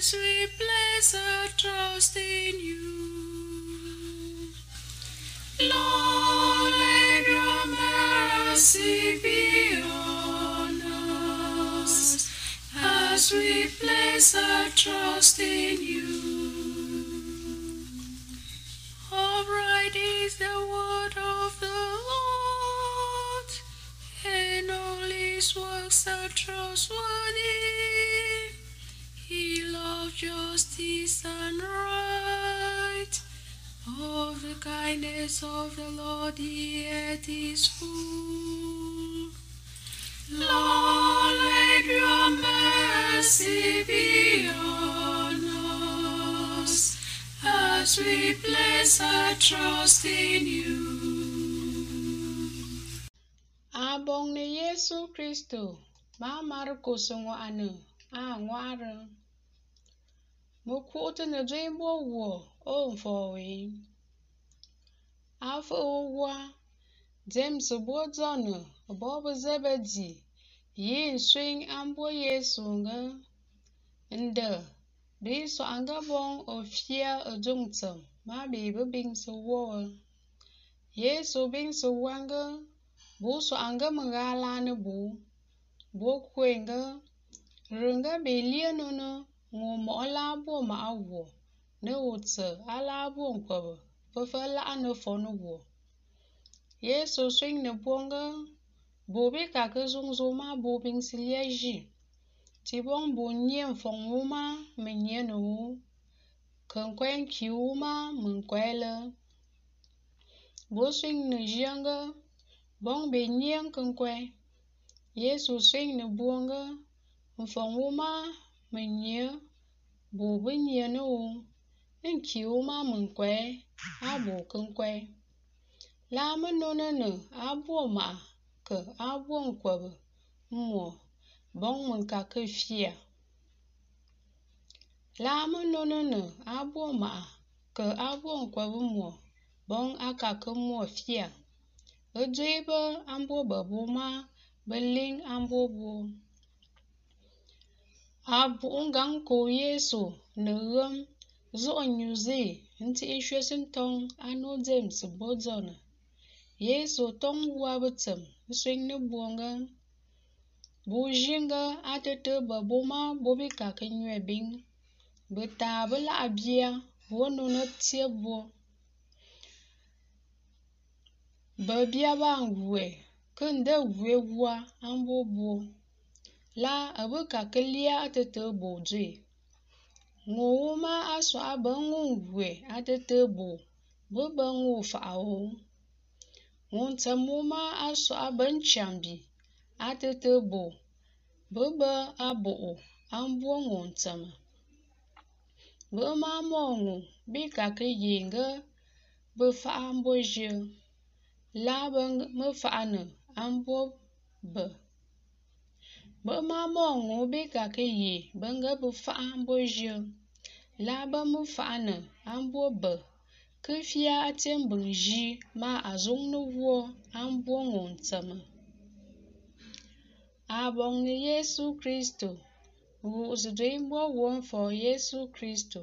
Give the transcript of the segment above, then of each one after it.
as we place our trust in you. Lord, let your mercy be on us as we place our trust in you. Upright is the word of the Lord, and all his works are trustworthy. He loves justice and right. Of the kindness of the Lord, the earth is full. Lord, let your mercy be on us as we place our trust in you. Abong ni Yesu Kristo, ma Marcos ngwa anu, aṅwarə̄ mə ku'utə nə̀ nzwe mbo wò o mvòwi, a fə'əwa James bo jɔ̂ŋə̀ àbɔ bə zɛbədì yi ǹsweŋ a Yesu ŋgə, ǹndə̀ bǐ swa'a ŋgaboŋ ò fya ɨ jûŋtsə ma bì bɨ bìŋsə̀ wo'o. Yesu bìŋsə̀ wa ŋgə bǔ swa'a ŋgə mə ghàlànə bǔ, bo kwèŋgə Riŋga ɓe liyeno no ŋun moʼ laambo ma'a-wuo ni ŋun ti a laambo n-kɔbi fəfɛ laɣinli fɔ ni wuo. Yeeso suŋni bɔŋɔ boobe ka kə zuŋzo maa boobinsi leei ʒi tibɔŋ bun nyen fɔŋ ŋɔ maa min nyeni ŋɔ kiŋkɔli n-ki ŋɔ maa min kɔli li. Bo suŋni ʒiɛŋa bɔŋ be nyen kiŋkɔli. Yeeso. Nfwong wu ma mɨnye bù bɨ nyɛ̀nə wu, ɨ ŋ̀ki wu ma mɨ̀ ŋ̀kwɛ̀ɛ a bù kɨ ŋkwɛɛ. Laa mə nonə nɨ̀ abwo maʼ kɨ̀ abwo ŋ̀kwɛ̀bə̀ m̀mù bɔŋ mɨ̀ŋ̀kàgə fî à. Laa mə nonə nɨ̀ abwo maʼ kɨ̀ abwo ŋ̀kwɛ̀bə̀ m̀mù bɔŋ a kà bu ma bə leŋ a. Abù'ŋgǎŋkòò Yesu nɨ̀ ghə̀m zo'o ǹyùzî ntì'i ŋswɛ̀sə̀ ntɔ̂ŋ a nû jêm sɨ̀ bo jɔ̀ nə̀. Yesu tɔ̂ŋ gwa bɨ tsə̀m nsweŋ nɨ̂ bwoŋə̀. Bù a tɨtɨ bə̀ bo mə bo bɨ kàʼ kɨ ǹwɛ̂ bìŋ. Bɨ̀ tàà bɨ lâʼ bìa bo nû nɨ̂ tsi'ì bwo. Bə̀ bya bâ ŋ̀gwɛ̀, kɨ ndâ ŋ̀gwe gwa a. la abekakɛlia atete bo dzoe. Ŋuwo ma asɔ abe ŋu ŋue atete bo wobe ŋu fawo. Ŋutemo ma asɔ abe ntsyambi atete bo wobe abo o ambo ŋu ntema. Bema mɔŋu be gake yi nge be faɣa ambo zhie la be mefaɣa ne ambo be Bihi maa maa ŋun o bɛ ka kɛ yɛ bɛnga bi faɣambu ʒim laa bambu faɣani ambo bɛ ka fia atiɛmbun ʒi maa azoŋni wuo ambo ŋun timi a boŋni yeesu kristo wuhizi dɔimbo wuum for yeesu kristo.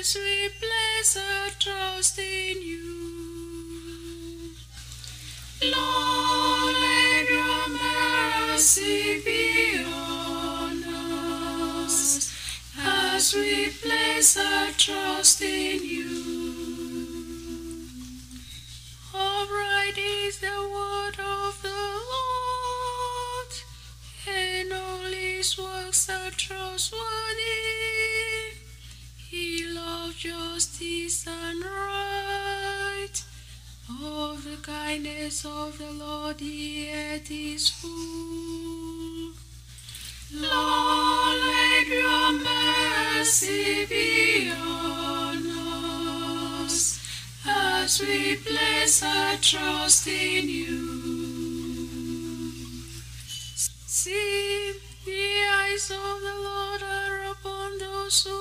As we place our trust in you. Lord, let your mercy be on us as we place our trust in you. Upright is the word of the Lord, and all his works are trustworthy. He justice and right. Of the kindness of the Lord, the earth is full. Lord, let your mercy be on us as we place our trust in you. See, the eyes of the Lord are upon those who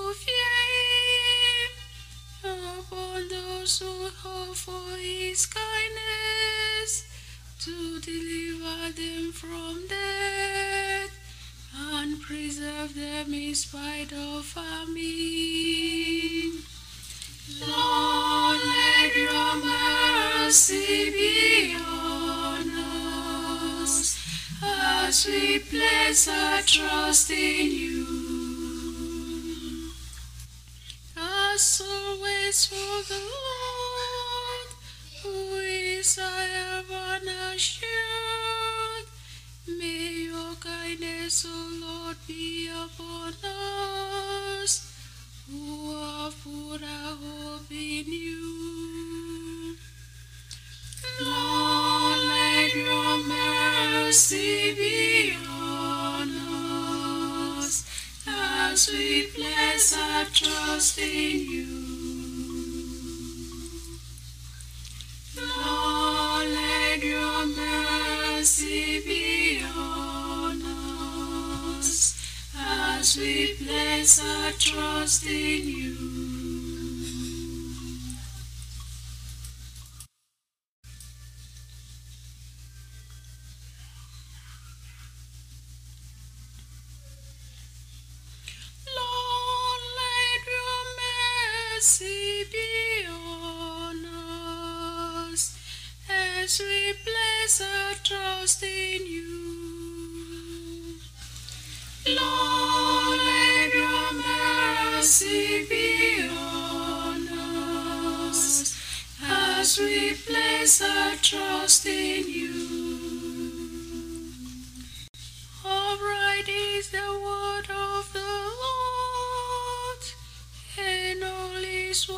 preserve them in spite of famine. Lord, let your mercy be on us as we place our trust in you. As always for the Lord, who is our ever assured, may your kindness, O Lord, be upon us who have put our hope in you. Lord, let your mercy be on us as we place our trust in you. As we place our trust in you. Lord, your mercy be on us as we place our trust in you. Lord, mercy be on us as we place our trust in you. Upright is the word of the Lord, and all his